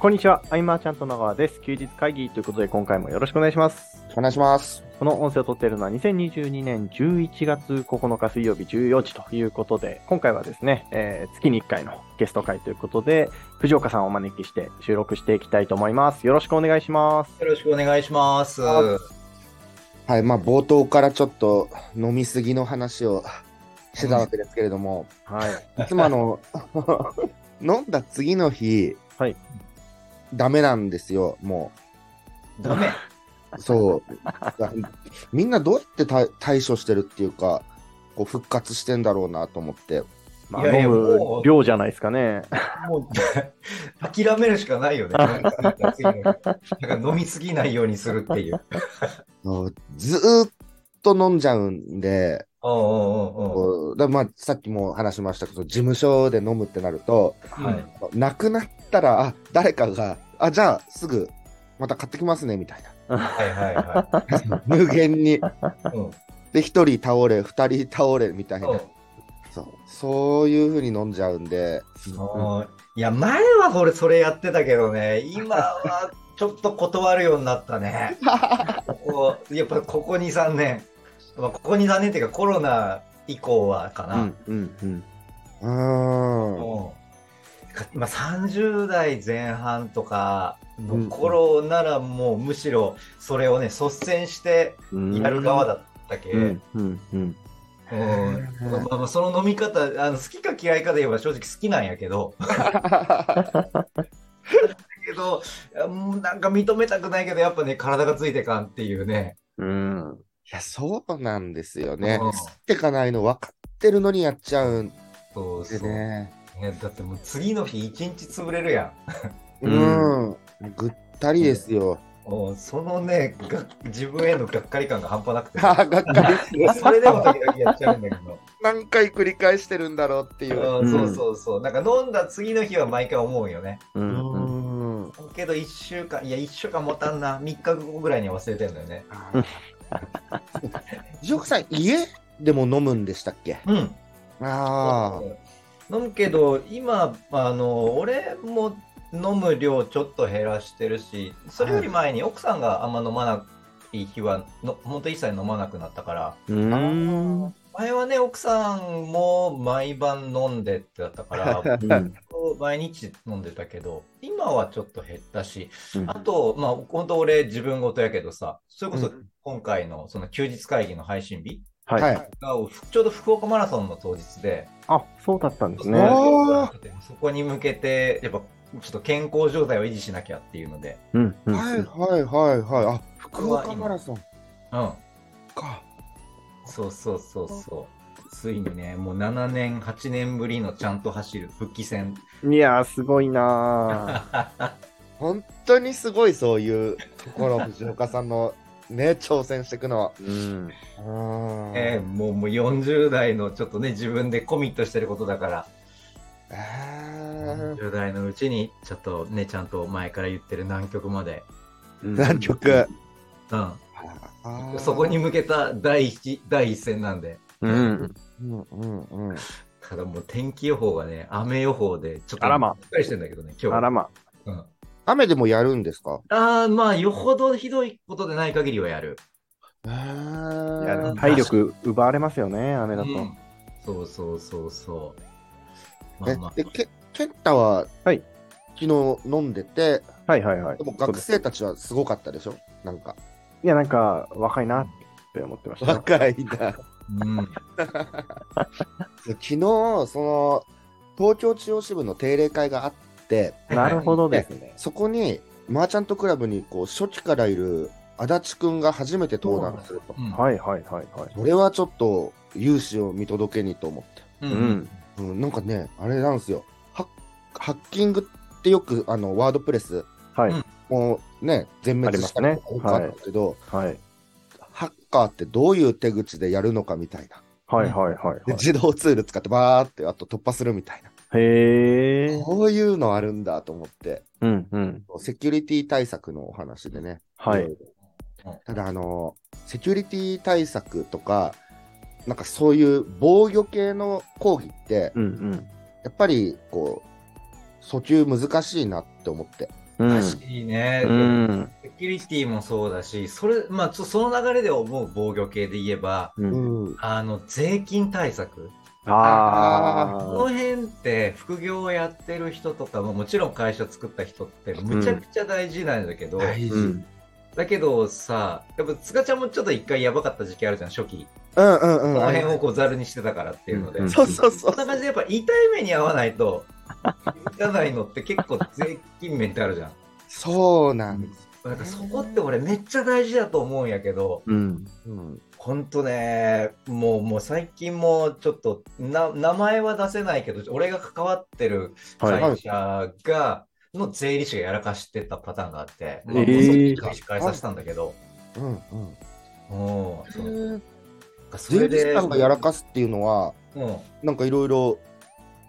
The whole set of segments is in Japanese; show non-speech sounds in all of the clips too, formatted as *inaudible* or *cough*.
こんにちは、アイマーちゃんと野川です。休日会議ということで、今回もよろしくお願いします。お願いします。この音声を撮っているのは2022年11月9日水曜日14時ということで、今回はですね、えー月に1回のゲスト会ということで、藤岡さんをお招きして収録していきたいと思います。よろしくお願いします。よろしくお願いします。はい、まあ冒頭からちょっと飲みすぎの話をしてたわけですけれども、はい。いつもあの、*laughs* 飲んだ次の日、はい。ダメなんですよ、もダメ。う。そう。*laughs* みんなどうやって対対処してるっていうか、こう復活してんだろうなと思って。まあ、いやいや飲むもう量じゃないですかね。もう、*laughs* 諦めるしかないよね。なんか飲みすぎないようにするっていう。ずーっと飲んじゃうんで、おうおうおうまあ、さっきも話しましたけど、事務所で飲むってなると、はい。なくなったら、あ、誰かが、あ、じゃあすぐまた買ってきますね、みたいはいはいはな。無限に。い。うんで、一人倒れ、二人倒れ、みたいなうん。そう。そういう風に飲んじゃうんで、いや、前は俺それやってたけどね、今はちょっと断るようになったね。ここやっぱここ2、3年。まあここ2、3年っていうかコロナ以降はかな。うん、うん、うん。うーん。もう、まあ、30代前半とかの頃ならもうむしろそれをね率先してうん。やる側だったけ、うん、うん、その飲み方あの好きか嫌いかで言えば正直好きなんやけど。*laughs* だけどなんか認めたくないけどやっぱね体がついてかんっていうね、うん。いや、そうなんですよね。うん。吸ってかないの分かってるのにやっちゃうんでそうそう、ね。ねだってもう次の日一日潰れるやんううんん。ぐったりですよ。もうそのねが自分へのがっかり感が半端なくてがっかり。*laughs* それでも時々やっちゃうんだけど。何回繰り返してるんだろうっていう。うんそうそうそう。なんか飲んだ次の日は毎回思うよね。う、うんん。けど1週間、いや1週間持たんな。3日後ぐらいには忘れてるんだよね。ジョークさん、家でも飲むんでしたっけ？うん。あ飲むけど、今、あの、俺も飲む量ちょっと減らしてるし、それより前に奥さんがあんま飲まない日は、の本当一切飲まなくなったから、うん。前はね、奥さんも毎晩飲んでってだったから、うん。毎日飲んでたけど、今はちょっと減ったし、うんあと、まあ、本当俺自分事やけどさ、それこうそ今回のその休日会議の配信日あ。はい。ちょうど福岡マラソンの当日で、あ、そうだったんですね。そこに向けて、やっぱちょっと健康状態を維持しなきゃっていうので、うん、うん。はいはいはいはい。あ、福岡マラソンうん、か。そうそうそうそう。ついにね、もう7年、8年ぶりのちゃんと走る復帰戦。いやー、すごいな *laughs* 本当にすごいそういうところ、藤岡さんのね、挑戦していくのは。ー。うん。うんえーもうもう40代のちょっとね、自分でコミットしてることだから、え40代のうちにちょっとね、ちゃんと前から言ってる南極まで、うんー、何曲うん、あーそこに向けた第一第一戦なんで、うん。うんうんうん。ただもう天気予報がね、雨予報で、ちょっとしっかりしてんだけどね、今日。あらま。うん、雨でもやるんですか？あーまあ、よほどひどいことでない限りはやる。やー、体力奪われますよね、雨だと。うんそうそうそうそう。まえあまあ、で、けケンタは、はい昨日飲んでて、はいはいはい。でも学生たちはすごかったでしょ？なんか。いや、なんか、若いなって思ってました。若いな。うん、*laughs* 昨日、その、東京中央支部の定例会があって、なるほどですね。そこに、マーチャントクラブに、こう、初期からいる足立くんが初めて登壇すると。うんはいはいはいはい。それはちょっと、勇姿を見届けにと思って。ううんん。うん、なんかね、あれなんですよ。ハッキングってよく、あの、ワードプレス、はい。うんもうね、全滅したのが多かったけど、はい。ハッカーってどういう手口でやるのかみたいな。はいはいはいはい。で自動ツール使ってバーってあと突破するみたいな。へえ。こういうのあるんだと思って、うんうん。セキュリティ対策のお話でね。はいただ、あの、セキュリティ対策とか、なんかそういう防御系の講義って、うんうん。やっぱりこう、訴求難しいなって思って。うんだしね、うん。セキュリティもそうだし、それ、まあ、その流れで思う防御系で言えば、うん。うん。あの、税金対策。あこの辺って副業をやってる人とかももちろん会社作った人ってむちゃくちゃ大事なんだけど、大事。あ。うん。だけどさやっぱ塚ちゃんもちょっと一回やばかった時期あるじゃん初期うんうんうん。この辺をこうざるにしてたからっていうので、うんそうそうそそんな感じでやっぱ痛い目に遭わないと気づかないのって結構税金面ってあるじゃんそうなんです。なんかそこって俺めっちゃ大事だと思うんやけどうん。うん。ほんとねもうもう最近もちょっとな名前は出せないけど俺が関わってるはい。会社が、の税理士がやらかしてたパターンがあって、まあ、えーもうそっち返させたんだけど、うんうん。うんそう税それで理士さんがやらかすっていうのは、うん、なんかいろいろ、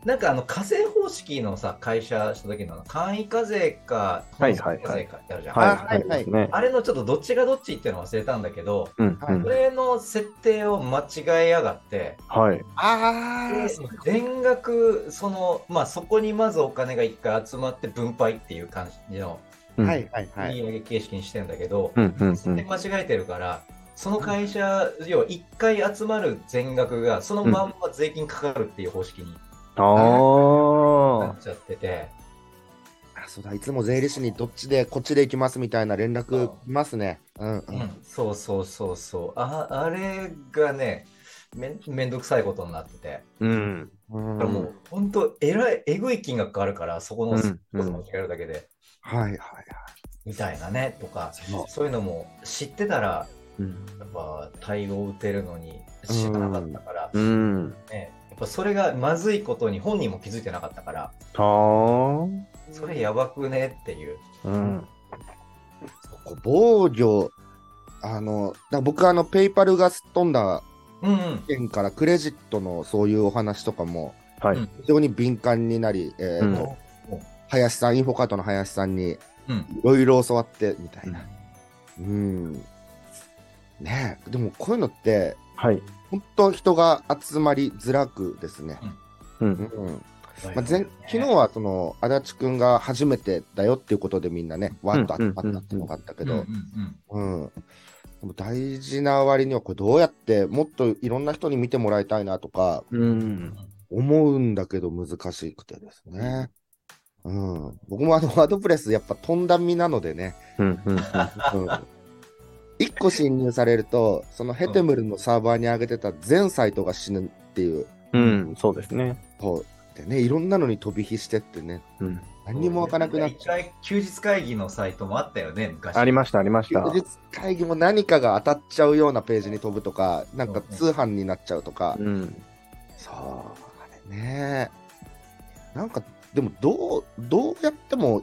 なんかあの課税方式のさ会社した時の簡易課税かはいはいはい本税かってあるじゃん、はい。あはいはいですね。あれのちょっとどっちがどっちっていうの忘れたんだけど、うん。はいそれの設定を間違えやがって、はい。あで全額そのまあそこにまずお金が一回集まって分配っていう感じのうんはいはいはい。売上形式にしてんだけど、うん。うん。設定間違えてるから、その会社、要は1回集まる全額がそのまんま税金かかるっていう方式にああなっ。ちゃってて、あそうだ、いつも税理士にどっちでこっちで行きますみたいな連絡来ますね。うんう。うんん、そうそうそうそう、ああれがねめん、めんどくさいことになってて、うん。うんだからもう本当、えらい、えぐい金額かかるから、そこのうんスポーツ間違えるだけで、はいはいはい。みたいなね、とか、そうそういうのも知ってたら、うん。やっぱ対応打てるのに知らなかったから、うん。ね、ぱそれがまずいことに本人も気づいてなかったから、はあ。それやばくねっていう。うん。防御、あの、僕あの、ペイパルがすっ飛んだうんうん。件からクレジットのそういうお話とかも。非常に敏感になり、えーとうん林さん、インフォカートの林さんにうん。いろいろ教わってみたいな。うん。ねえ、でもこういうのって、はい。本当人が集まりづらくですね。う。うんん。まあ、前昨日はその足立くんが初めてだよっていうことでみんなね、わっと集まったっていうのがあったけど、うん。でも大事な割にはこれどうやってもっといろんな人に見てもらいたいなとかうん。思うんだけど難しくてですね。うん。僕もあのワードプレスやっぱ飛んだ身なのでね、うん。うん。うん。一個侵入されると、そのヘテムルのサーバーに上げてた全サイトが死ぬっていう、うん。そうですね。そうでね、いろんなのに飛び火してってね、うん。何にも開かなくなっ一ちゃう。回休日会議のサイトもあったよね、昔。ありました、ありました。休日会議も何かが当たっちゃうようなページに飛ぶとか、なんか通販になっちゃうとか、うん。そう、あれね。なんか、でもどう、どうやっても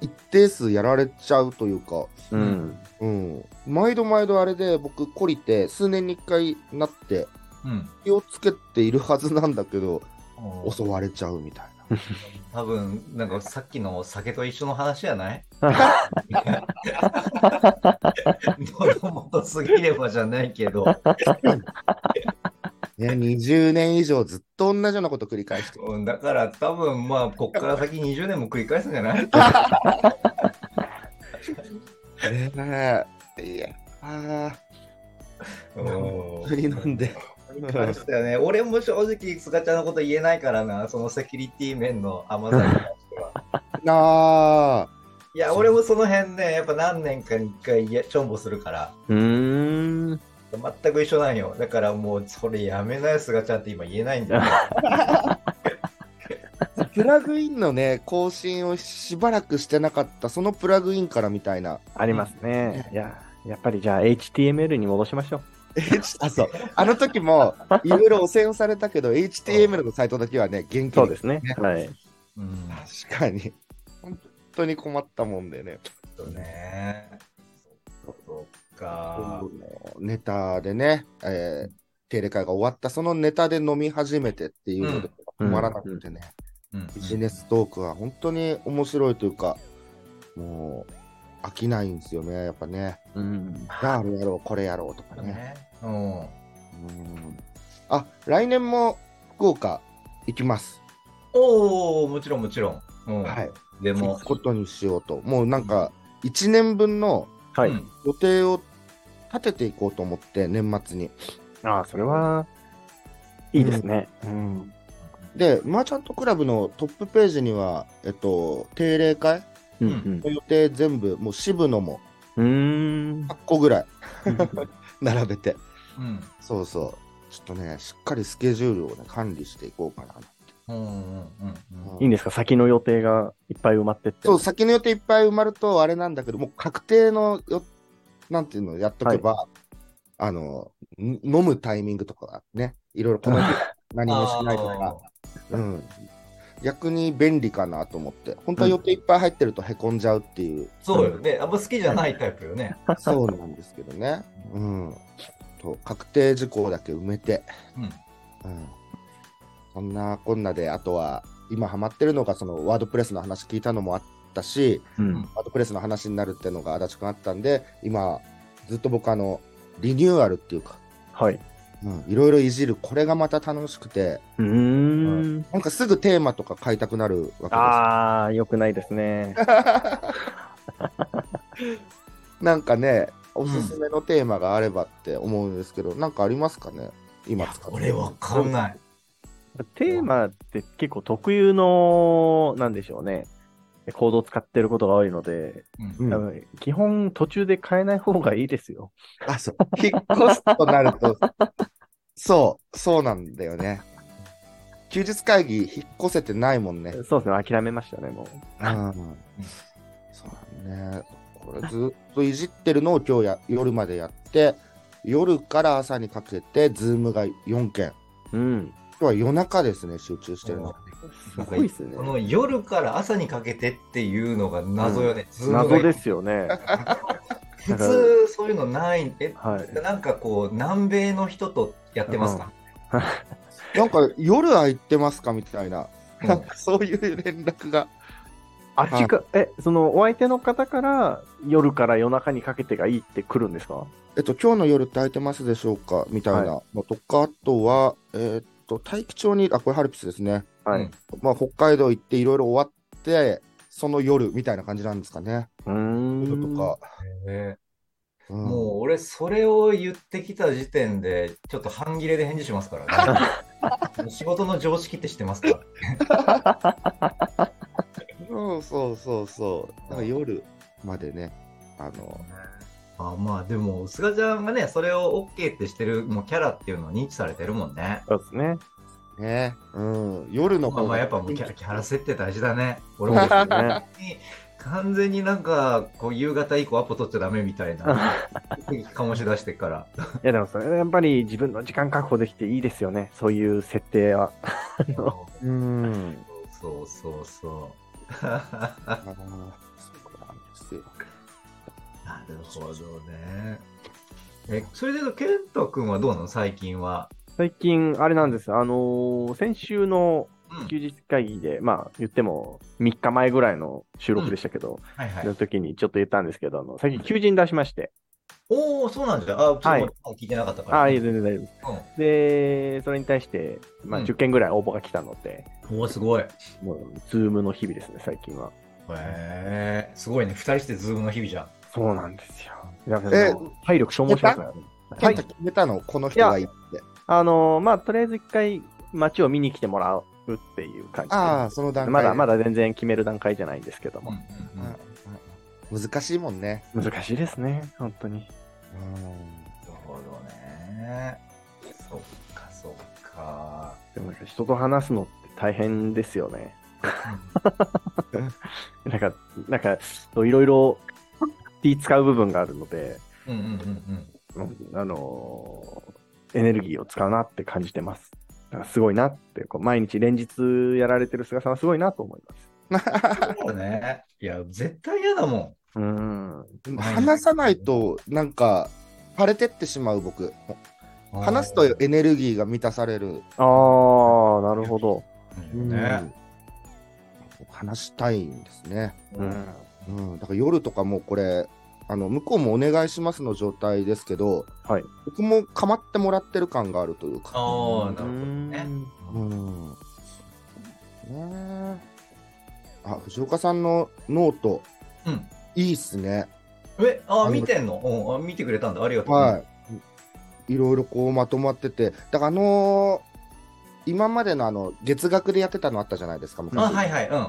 一定数やられちゃうというか、うん。うん。毎度毎度あれで僕、懲りて、数年に一回なって、うん。気をつけているはずなんだけど、襲われちゃうみたいな。*laughs* 多分、なんかさっきの酒と一緒の話じゃない？*laughs* *laughs* 喉元すぎればじゃないけど、ね、20年以上ずっと同じようなこと繰り返してる。うんだから多分まあ、*laughs* こっから先20年も繰り返すんじゃない？*laughs* ねえ。いや、ああ、本当に飲んで。感じだよね。俺も正直、すがちゃんのこと言えないからな、そのセキュリティ面の *laughs* 甘さに関しては。ああ、いや、俺もその辺ね、やっぱ何年かに一回いやちょんぼするから、うーん。全く一緒なんよ。だからもう、それやめなよ、すがちゃんって今言えないんだよ。*laughs* プラグインのね、更新をしばらくしてなかった、そのプラグインからみたいな。ありますね。いや、やっぱりじゃあ HTML に戻しましょう。*laughs* あ、そう。あの時も、いろいろ汚染されたけど、HTML のサイトだけはね、元気にそうですね。はい。うん。確かに。本当に困ったもんでね。そうね。そっかそっか。ネタでね、えー、定例会が終わった、そのネタで飲み始めてっていうので、うん止まらなくてね、うんビジネストークは本当に面白いというか、もう飽きないんですよね、やっぱね。うん。あれやろう、これやろうとかね。ね。うん。うんあ、来年も福岡行きます。おおもちろんもちろん。うん、はい。でも行く、ことにしようと。もうなんか、1年分のはい。うん予定を立てていこうと思って、年末に。ああ、それは、いいですね。うん。で、マーチャントクラブのトップページには、えっと、定例会うんんの予定全部、もう渋野もうん。うーん。8個ぐらい *laughs* 並べて。うんそうそう。ちょっとね、しっかりスケジュールをね、管理していこうかな。うんうんうんうんいいんですか？先の予定がいっぱい埋まってって。そう、先の予定いっぱい埋まるとあれなんだけど、もう確定のよ、なんていうのやっとけば、あの、ん飲むタイミングとかね、いろいろこの日 *laughs* 何もしないとか、うん。逆に便利かなと思って、本当は予定いっぱい入ってるとへこんじゃうっていう、そうよね。あんま好きじゃないタイプよね。*laughs* そうなんですけどね。うん。と確定事項だけ埋めて、うんうん。そんなこんなで、あとは、今ハマってるのが、そのワードプレスの話聞いたのもあったし、うん。ワードプレスの話になるっていうのが足立くんあったんで、今、ずっと僕あの、リニューアルっていうか、はい。うん、いろいろいじる、これがまた楽しくて、うーん。なんかすぐテーマとか買いたくなるわけああ、よくないですね。です。なんかね、おすすめのテーマがあればって思うんですけど、なんかありますかね？今使ってる俺わかんない。テーマって結構特有の、なんでしょうね。コードを使ってることが多いので、うんうん多分基本途中で変えない方がいいですよ。あ、そう。引っ越すとなると、*laughs* そう、そうなんだよね。休日会議引っ越せてないもんね。そうですね、諦めましたね、もう。うん。そうね。これずっといじってるのを今日や夜までやって、夜から朝にかけて、 Zoom が4件。うん。今日は夜中ですね、集中してるの。すごいですねこ。の夜から朝にかけてっていうのが謎よね。 Zoom が謎ですよね。*laughs* 普通そういうのない。え、はい。なんかこう、南米の人とやってますか、なんか夜空いてますかみたいな。うんなんかそういう連絡が。あっちか、え、そのお相手の方から夜から夜中にかけてがいいって来るんですか？えっと、今日の夜って空いてますでしょうか？みたいなのとか、あとは、えーっと、大気町に、あ、これハルピスですね。はい。うんまあ、北海道行っていろいろ終わって、その夜みたいな感じなんですかね。うーん。とか。うんもう俺、それを言ってきた時点で、ちょっと半切れで返事しますからね。*laughs* 仕事の常識って知ってますか？そ *laughs* うそうそうそう。なんか夜までね、あの、あまあでも、菅ちゃんがね、それを OK ってしてるもうキャラっていうのを認知されてるもんね。そうですね。ね、うん、夜のまあまあやっぱもうキャラキャラ設定大事だね。俺もね。完全になんか、こう夕方以降アポ取っちゃダメみたいな、醸し出してっから。いやでもそれはやっぱり自分の時間確保できていいですよね。そういう設定は。うん。そうそうそう。なるほどね。え、それで言うと、ケント君はどうなの？最近は。最近、あれなんです。あのー先週のうん休日会議で、まあ言っても3日前ぐらいの収録でしたけど、はいはの。時にちょっと言ったんですけど、あの最近求人出しまして、おお、そうなんじゃ。あ、ちょっとはい聞いてなかったから。ああ、いい全然大丈夫です。うで、それに対して、まあ、うん10件ぐらい応募が来たので、ん。おお、すごい。へもう、 Zoom の日々ですね、最近は。え、すごいね。二人して Zoom の日々じゃん。そうなんですよ。え体力消耗しますからね。決めたの、この人がいいって。あのーまあ、とりあえず一回街を見に来てもらうっていう感じで。ああ、その段階まだまだ。だ全然決める段階じゃないんですけども。うんうんうん難しいもんね。難しいですね、本当に。なるほどね。そっか、そっか。でもなんか人と話すのって大変ですよね。*laughs* なんか、なんか、いろいろ気使う部分があるので、うんうんうんうん。うんあのーエネルギーを使うなって感じてます。すごいなって、こう毎日連日やられてる菅さんはすごいなと思います。そうね。いや、絶対嫌だもうーん。話さないと、なんか、腫れてってしまう僕。ん。話すとエネルギーが満たされる。あー、なるほど。うんね。話したいんですね。うん。うん、だから夜とかもこれ、あの向こうもお願いしますの状態ですけど、はい。僕も構ってもらってる感があるというか。ああ、なるほどね。うん。ねえあ、藤岡さんの note、うん。いいっすね。え、あ、見てんの？うんあ、見てくれたんだ。ありがとう。はい。いろいろこうまとまってて、だからあのー今までのあの月額でやってたのあったじゃないですか、あ、昔。はいはい。うん。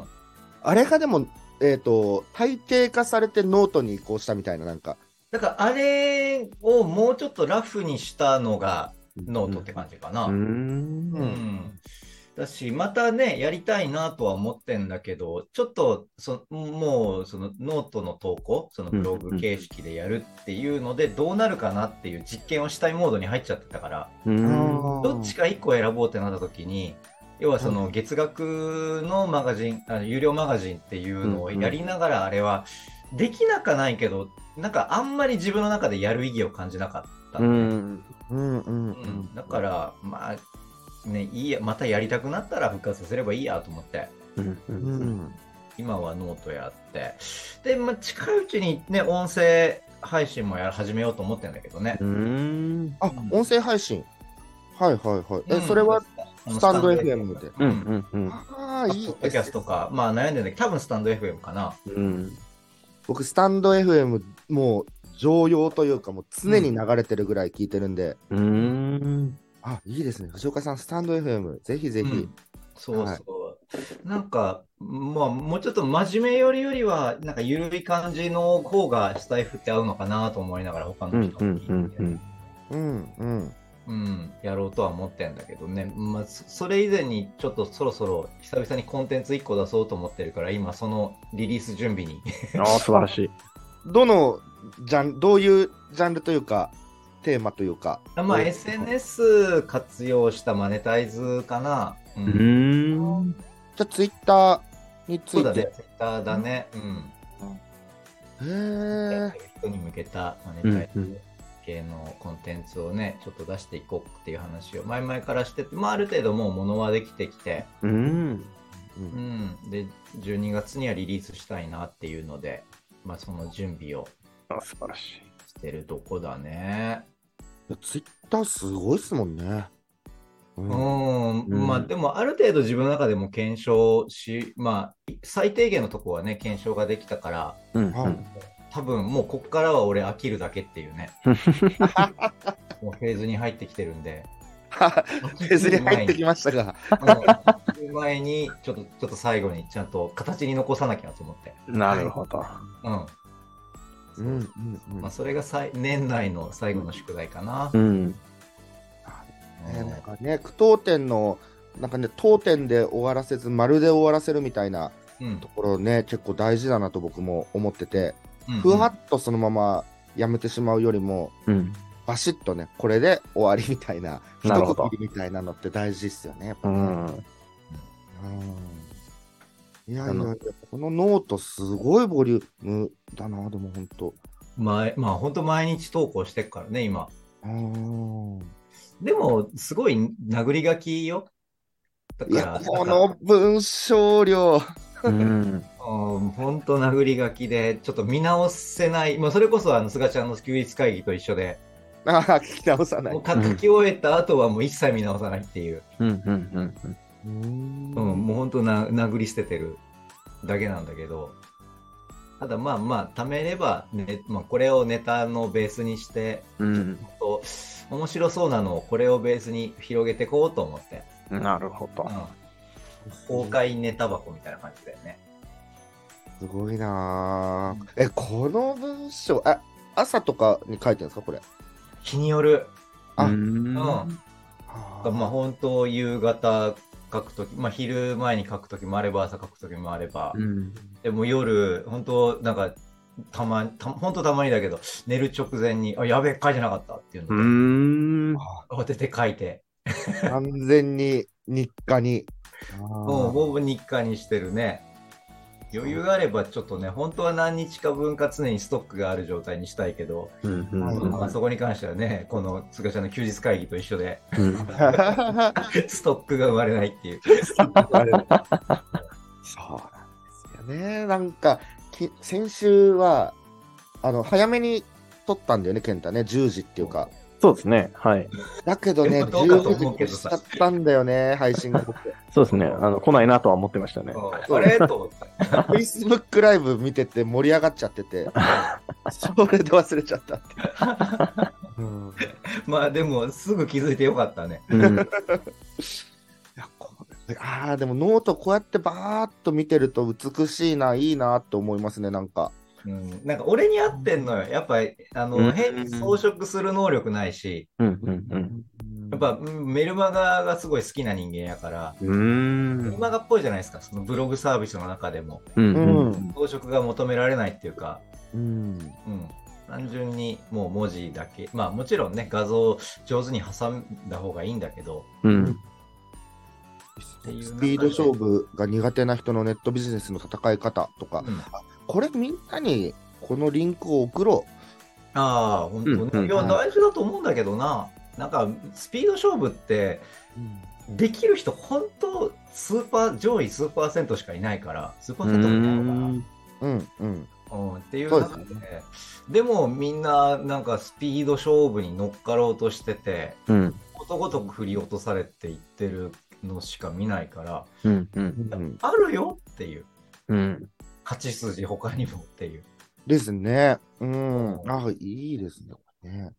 あれがでも、えっ、と、体系化されてノートに移行したみたいな、なんか。だから、あれをもうちょっとラフにしたのがノートって感じかな。うー。うんんだし、またね、やりたいなとは思ってんだけど、ちょっとそ、もう、そのノートの投稿、そのブログ形式でやるっていうので、どうなるかなっていう実験をしたいモードに入っちゃってたから、うーん。どっちか1個選ぼうってなった時に、要はその月額のマガジン、あの有料マガジンっていうのをやりながら、あれは、できなかないけど、なんかあんまり自分の中でやる意義を感じなかったうんで、ん。うんうんううんん、だから、まあ、ね、いいや、またやりたくなったら復活させればいいやと思って、うん。う。うんん今はノートやって、で、まあ、近いうちにね、音声配信もや始めようと思ってんだけどね。うん。あ、音声配信。はいはいはい。え、うんそれは、スタンド FM で。うん。うん。うん。ああ、いいポッドキャストか、まあ悩んでんだけど、多分スタンド FM かな。うん。僕、スタンド FM、もう、常用というか、もう常に流れてるぐらい聞いてるんで、うん。あ、いいですね。藤岡さん、スタンド FM、ぜひぜひ。うんそうそう。なんか、まあ、もうちょっと真面目よりよりは、なんか緩い感じの方がスタイフって合うのかなと思いながら、他うん。の人うん。も聞いて、うん。うんうん。うん、やろうとは思ってんだけどね、まあ、そそれ以前にちょっとそろそろ久々にコンテンツ1個出そうと思ってるから、今そのリリース準備に。ああ、素晴らしい。*laughs* どのジャン、どういうジャンルというか、テーマというか。まあ、SNS 活用したマネタイズかな。ううーん。じゃあ、ツイッターについて。そうだね、ツイッターだね。うん。へえ。人に向けたマネタイうんうんズ系のコンテンツをね、ちょっと出していこうっていう話を前々からしてて、まあ、ある程度もう物はできてきて、うん。うん。で、12月にはリリースしたいなっていうので、まあ、その準備をあ素晴らしい。してるとこだね。ツイッターすごいっすもんね。ううんん、うんまあでもある程度自分の中でも検証し、まあ最低限のとこはね、検証ができたから、うん。はい多分もうこっからは俺飽きるだけっていうね、*laughs* もうフェーズに入ってきてるんで、*laughs* 別に入ってきましたが。うん。前にちょっとちょっと最後にちゃんと形に残さなきゃと思って、なるほど。うん。うんうんうん。まあ、それがさい年内の最後の宿題かな。うん。ね。なんかね、句読点の、なんかね、当点で終わらせず、丸で終わらせるみたいなうん。ところね、結構大事だなと僕も思ってて、うんふわっとそのままやめてしまうよりも、うん。バシッとね、これで終わりみたいな、*laughs* 一区切りみたいなのって大事っすよね、やっぱね。うん。うんいやいやいやこのノートすごいボリュームだな、でも本当。前まあ本当毎日投稿してっからね、今。うんでも、すごい殴り書きよ。だいや、この文章量。うん。本当殴り書きで、ちょっと見直せない、まあ、それこそあの菅ちゃんの休日会議と一緒で、ああ、聞き直さないもう。書書き終えた後はもう一切見直さないっていう、うん。うん。うん。うんうん、もう本当な殴り捨ててるだけなんだけど、ただまあまあ、貯めれば、ねまあ、これをネタのベースにして、うん。と面白そうなのをこれをベースに広げていこうと思って、なるほどうん。公開ネタ箱みたいな感じだよね。すごいなぁえ、この文章、あ、朝とかに書いてるんですか、これ？日による、あうん。あまあ本当夕方書くとき、まあ昼前に書くときもあれば朝書くときもあれば、うん。でも夜、本当なんか、たまに、た本当たまにだけど、寝る直前に、あ、やべえ、書いてなかったっていううので、ん。慌てて書いて、完全に日課に。もう、もう日課にしてるね。余裕があれば、ちょっとね、本当は何日か分か常にストックがある状態にしたいけど、うん。うん。はいまあ、そこに関してはね、この菅ちゃんの休日会議と一緒で、うん。ストックが生まれないっていう。そうなんですよね。なんか、き先週は、あの、早めに撮ったんだよね、健太ね。10時っていうか、そうですね。はい。だけどね、どうかと15時思うけどさ越しちゃったんだよね、配信が僕。*laughs* そうですね。あの、来ないなとは思ってましたね。うんあれ？と思って。Facebook ライブ見てて盛り上がっちゃってて、それで忘れちゃったって *laughs* まあでも、すぐ気づいてよかったね。うん。いやこれああ、でもノートこうやってバーっと見てると美しいな、いいなと思いますね、なんか。うん、なんか俺に合ってんのよ。やっぱり、あの、うん変に装飾する能力ないし、うん。うん。うん。やっぱうんメルマガがすごい好きな人間やから、うーん。メルマガっぽいじゃないですか、そのブログサービスの中でも。うん。ううん。ん。装飾が求められないっていうか、うん。うん、単純にもう文字だけ、まあもちろんね、画像上手に挟んだ方がいいんだけど、スピード勝負が苦手な人のネットビジネスの戦い方とか、うんこれみんなにこのリンクを送ろああ、本当に、うんうんいや、大事だと思うんだけどな。なんか、スピード勝負って、う。できる人、本当、スーパー、上位数パーセントしかいないから、数パーセントもいないのかな。うんうん、うん。うん、っていう中でですでもみんななんかスピード勝負に乗っかろうとしててうん。ことごとく振り落とされていってるのしか見ないからうん。うん。うんあるよっていううん。勝ち筋他にもっていうですね。うん。あ、いいですね。これね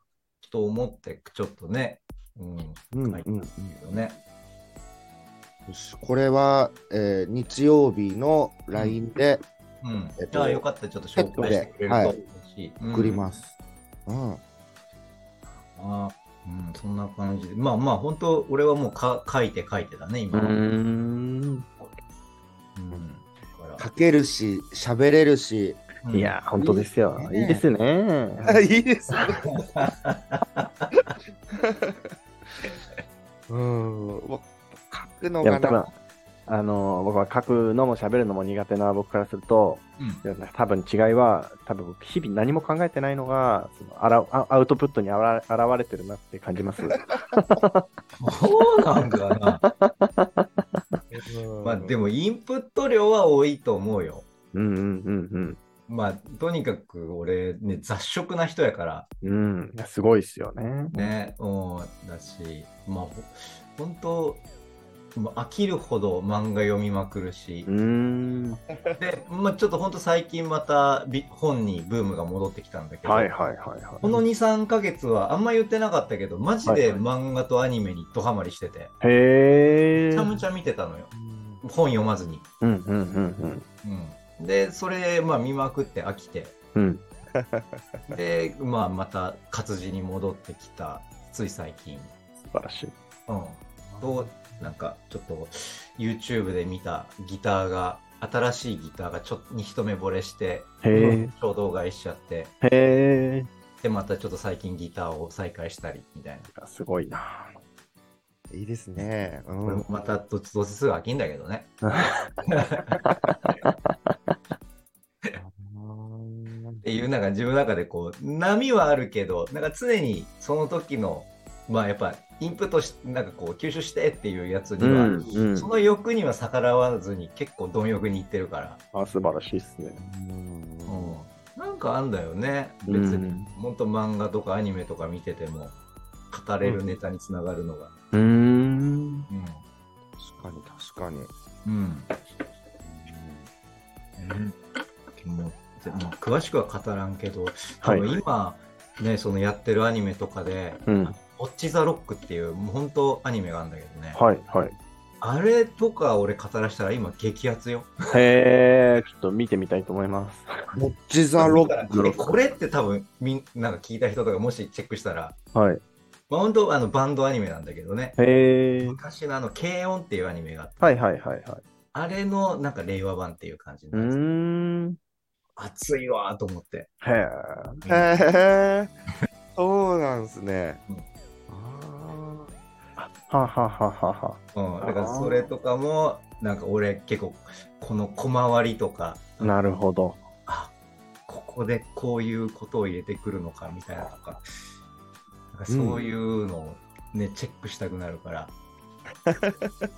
と思ってちょっとねうんうん、はいうん、うん。よねよしこれは、えー日曜日の LINE でうんえっとああよかったらちょっと紹介してくれるとはい嬉しい、うん送ります。うん。あうんそんな感じでまあまあ本当俺はもうか書いて書いてだねう今は、うんん。書けるし、喋れるし。うんいや、本当ですよ。いいねいいですね。いいですね。*laughs* うん。書くのいや、がな。、あの、僕は書くのも喋るのも苦手な僕からすると、うん多分違いは、多分僕日々何も考えてないのが、そのあらアアウトプットにあら現れてるなって感じます。*laughs* そうなんかな。うんまあでもインプット量は多いと思うよ。うんうんうんまあとにかく俺ね雑食な人やからうん。すごいっすよね。ね、うん、だし、まあほ本当、まあ飽きるほど漫画読みまくるしうー、ん。で、まあちょっと本当最近またび本にブームが戻ってきたんだけど、はいはいはいはい。この2、3ヶ月はあんま言ってなかったけど、マジではいはい漫画とアニメにドハマりしてて、へえ。めちゃめちゃ見てたのよ。本読まずに。うんうんうんうん、で、それ、まあ、見まくって飽きて、うん。うん。で、まあ、また活字に戻ってきた、つい最近。素晴らしい。うん。と、なんか、ちょっと、YouTube で見たギターが、新しいギターがちょっとに一目惚れして。衝動買いしちゃって、へえ。で、またちょっと最近ギターを再開したり、みたいな。すごいな。いいですね。うこれん。またどっちどうせすぐ飽きんだけどね。*laughs* っていうなんか自分の中でこう波はあるけどなんか常にその時のまあやっぱインプットしなんかこう吸収してっていうやつには、うんうん。その欲には逆らわずに結構貪欲にいってるから、あ、素晴らしいっすね。うん。なんかあんだよね。別にうん本当漫画とかアニメとか見てても語れるネタにつながるのが。うーん。確かに確かに。うん、うん。もうでもう詳しくは語らんけど多はい。分今、ねそのやってるアニメとかでうん。「ウォッチ・ザ・ロック」っていうもう本当アニメがあるんだけどね、はいはい。あれとか俺語らしたら今激アツよ。へえ、ちょっと見てみたいと思います。モッチザロック。えこれって多分みんなんか聞いた人とかもしチェックしたら、はい。まあ、本当あのバンドアニメなんだけどねへえ。昔のあの「軽音」っていうアニメがあって、はいはいはいはい。あれのなんか令和版っていう感じなんですん。熱いわーと思って。へえ。へえ。*laughs* そうなんですねうん。あははははは。うん、だからそれとかもなんか俺結構この小回りとかなるほど。あここでこういうことを入れてくるのかみたいなとかなんかそういうのをね、チェックしたくなるから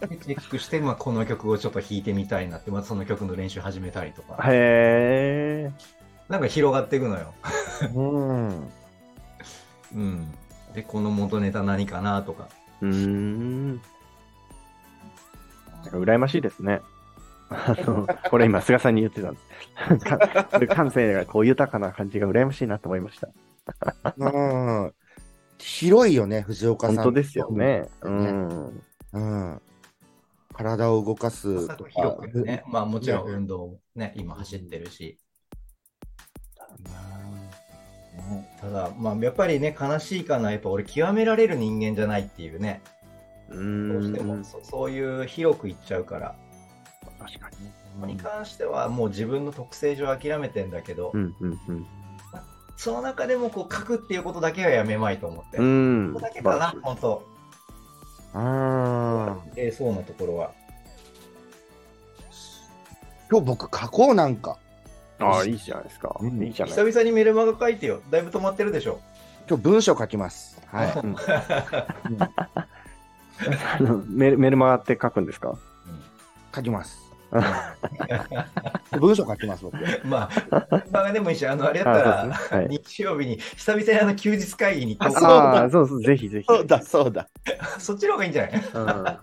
でチェックして、まあ、この曲をちょっと弾いてみたいなって、まあ、その曲の練習始めたりとかへえ。なんか広がっていくのよ。ーうん。*laughs* うん、で、この元ネタ何かなとか。うーん。なんか羨ましいですね。あの、*laughs* これ今、菅さんに言ってたんです。感性がこう豊かな感じが羨ましいなと思いました。うん。広いよね、藤岡さん。本当ですよね。うねん。うん。体を動かすとか。広くね。まあもちろん運動もね、今走ってるし。ただ、まあやっぱりね、悲しいかな。やっぱ俺、極められる人間じゃないっていうね。うどうしてもん。そそういう広くいっちゃうから。確かに。ここに関してはもう自分の特性上諦めてんだけど、うん、うん、うん。その中でもこう書くっていうことだけはやめまいと思って。こうん。こだけかな本当。うん。えーそうなところは。今日僕書こうなんか。ああ、いいじゃないですか。うんいいじゃない久々にメルマガ書いてよ。だいぶ止まってるでしょ。今日文章書きます。はい。*laughs* メルメルマガって書くんですか？書きます。*laughs* 文章書きます、僕。まあ、メルマガでもいいし、あの、あれやったあら、日曜日に久々にあの休日会議に行こうそうだああ、*laughs* そうそう、ぜひぜひ。そうだ、そうだ。そっちの方がいいんじゃない？うん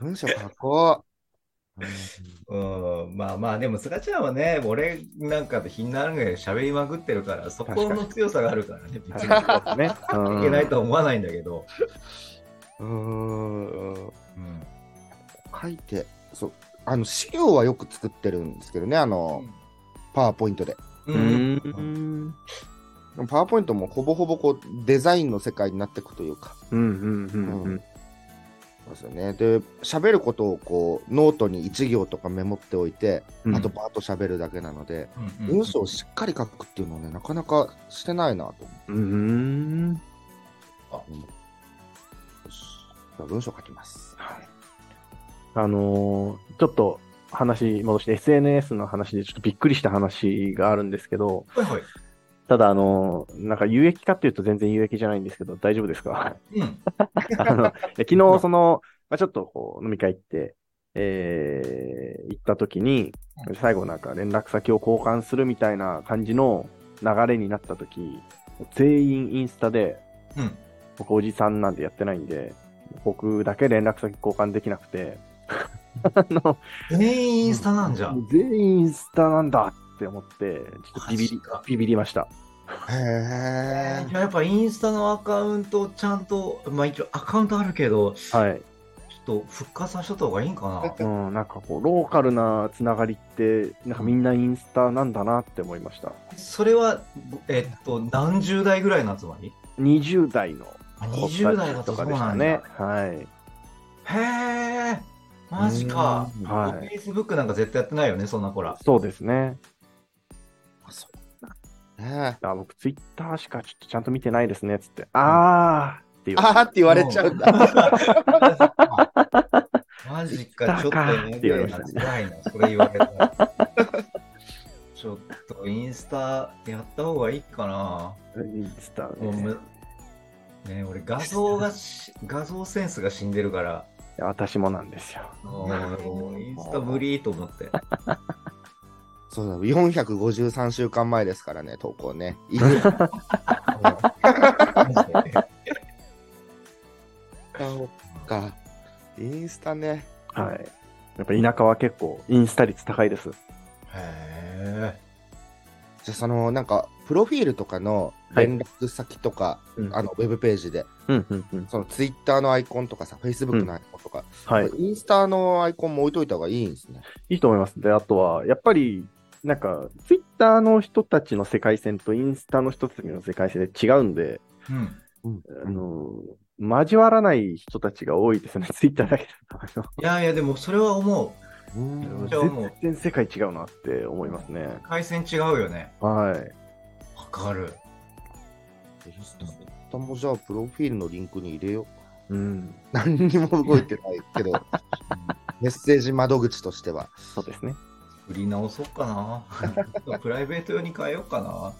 文章書こう。うん、まあまあ、でも、菅ちゃんはね、俺なんかでひんなるで喋りまくってるから、そこの強さがあるからね、別に。*laughs* いね。うんけないとは思わないんだけど。うーん。うん。書いて、そう。あの、資料はよく作ってるんですけどね、あの、 PowerPoint で。う。うんん。 PowerPoint もほぼほぼこうデザインの世界になっていくというか。うん。うん。うん。うん。そうですよね。で、喋ることをこう、ノートに1行とかメモっておいて、うんあとバーッと喋るだけなので、うんをしっかり書くっていうのはね、なかなかしてないなと思う。うん。よしじゃあ文章書きます。あのーちょっと話戻して SNS の話でちょっとびっくりした話があるんですけど、はいはい。ただあのーなんか有益かっていうと全然有益じゃないんですけど、大丈夫ですか？うん。*laughs* あの昨日その、まあ、ちょっとこう飲み会行って、えー、行った時に、最後なんか連絡先を交換するみたいな感じの流れになった時、全員インスタで、うん。僕おじさんなんでやってないんで、僕だけ連絡先交換できなくて、*laughs* あの、全員インスタなんじゃ。全員インスタなんだって思って、ちょっとビビりビビりました。へえ。いややっぱインスタのアカウントちゃんと、まあ一応アカウントあるけど、ちはい。ょっと復活させた方がいいんかな。うん、なんかこう、ローカルなつながりって、なんかみんなインスタなんだなって思いました。それは、えっと、何十代ぐらいの集まり？20代のあ ?20 代だととかそうなんだ。でしたね。はい。へえ、マジか。フェイスブックなんか絶対やってないよね、そんな子ら。そうですね。ねあ僕、ツイッターしかちょっとちゃんと見てないですね、つって。あーっていう。あーって言われちゃうんだ。マジか、ちょっといな、それ言われたら。ちょっとインスタやった方がいいかな。インスタもうね。むね俺画像がし、画像センスが死んでるから、いや私もなんですよ。もうインスタ無理と思って。そうだ、453週間前ですからね、投稿ね。いいか。インスタね。はい。やっぱ田舎は結構インスタ率高いです。へえ。じゃあ、その、なんか、プロフィールとかの連絡先とか、うんあの、ウェブページで、うんうんうん。そのツイッターのアイコンとかさ、フェイスブックのアイコンとか、はい。インスタのアイコンも置いといた方がいいんですね。いいと思います。で、あとは、やっぱり、なんか、ツイッターの人たちの世界線とインスタの人たちの世界線で違うんで、うん。あの、交わらない人たちが多いですね、*laughs* ツイッターだけだと。いやいや、でもそれは思うう全然世界違うなって思いますねう。。回線違うよね。はい。わかる。インスタもじゃあ、プロフィールのリンクに入れよう。うん。何にも動いてないけど、*laughs* メッセージ窓口としては。そうですね。振り直そうかな。*laughs* プライベート用に変えようかな。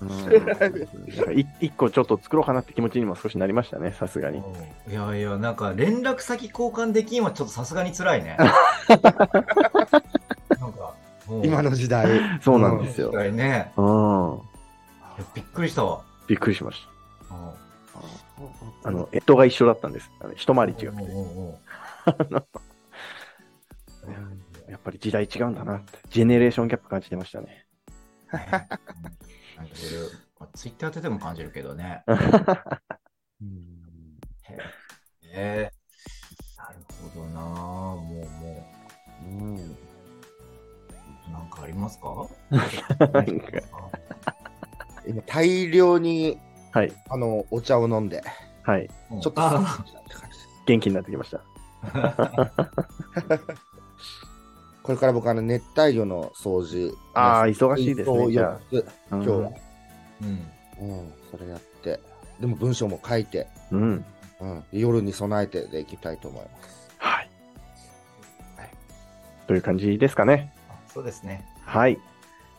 *laughs* 一個ちょっと作ろうかなって気持ちにも少しなりましたね、さすがに。いやいや、なんか連絡先交換できんはちょっとさすがに辛いね。*laughs* なんか、今の時代。そうなんですよ時。代ね。うん。びっくりしたわ。びっくりしましうんあの、干支が一緒だったんです。一回り違くて。っぱり時代違うんだなって。ジェネレーションギャップ感じてましたね。感じる。まあツイッターででも感じるけどね。へえ。なるほどなもう、もうんう、なんかありますか？今、大量にはい。あのお茶を飲んで、はい。うんちょっと元気になってきました。*laughs* これから僕、あの熱帯魚の掃除、ああ、忙しいですね。じゃ4つ、あ。今日は、うん。うん、それやって、でも文章も書いて、うん。夜に備えてでいきたいと思います。はい。という感じですかね。そうですね。はい。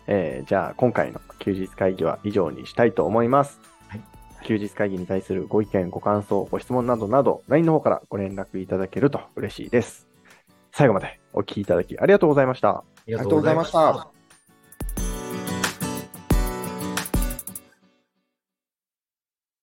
えーじゃあ、今回の休日会議は以上にしたいと思います。はい休日会議に対するご意見、ご感想、ご質問などなど、LINE の方からご連絡いただけると嬉しいです。最後までお聞きいただきありがとうございました。ありがとうございました。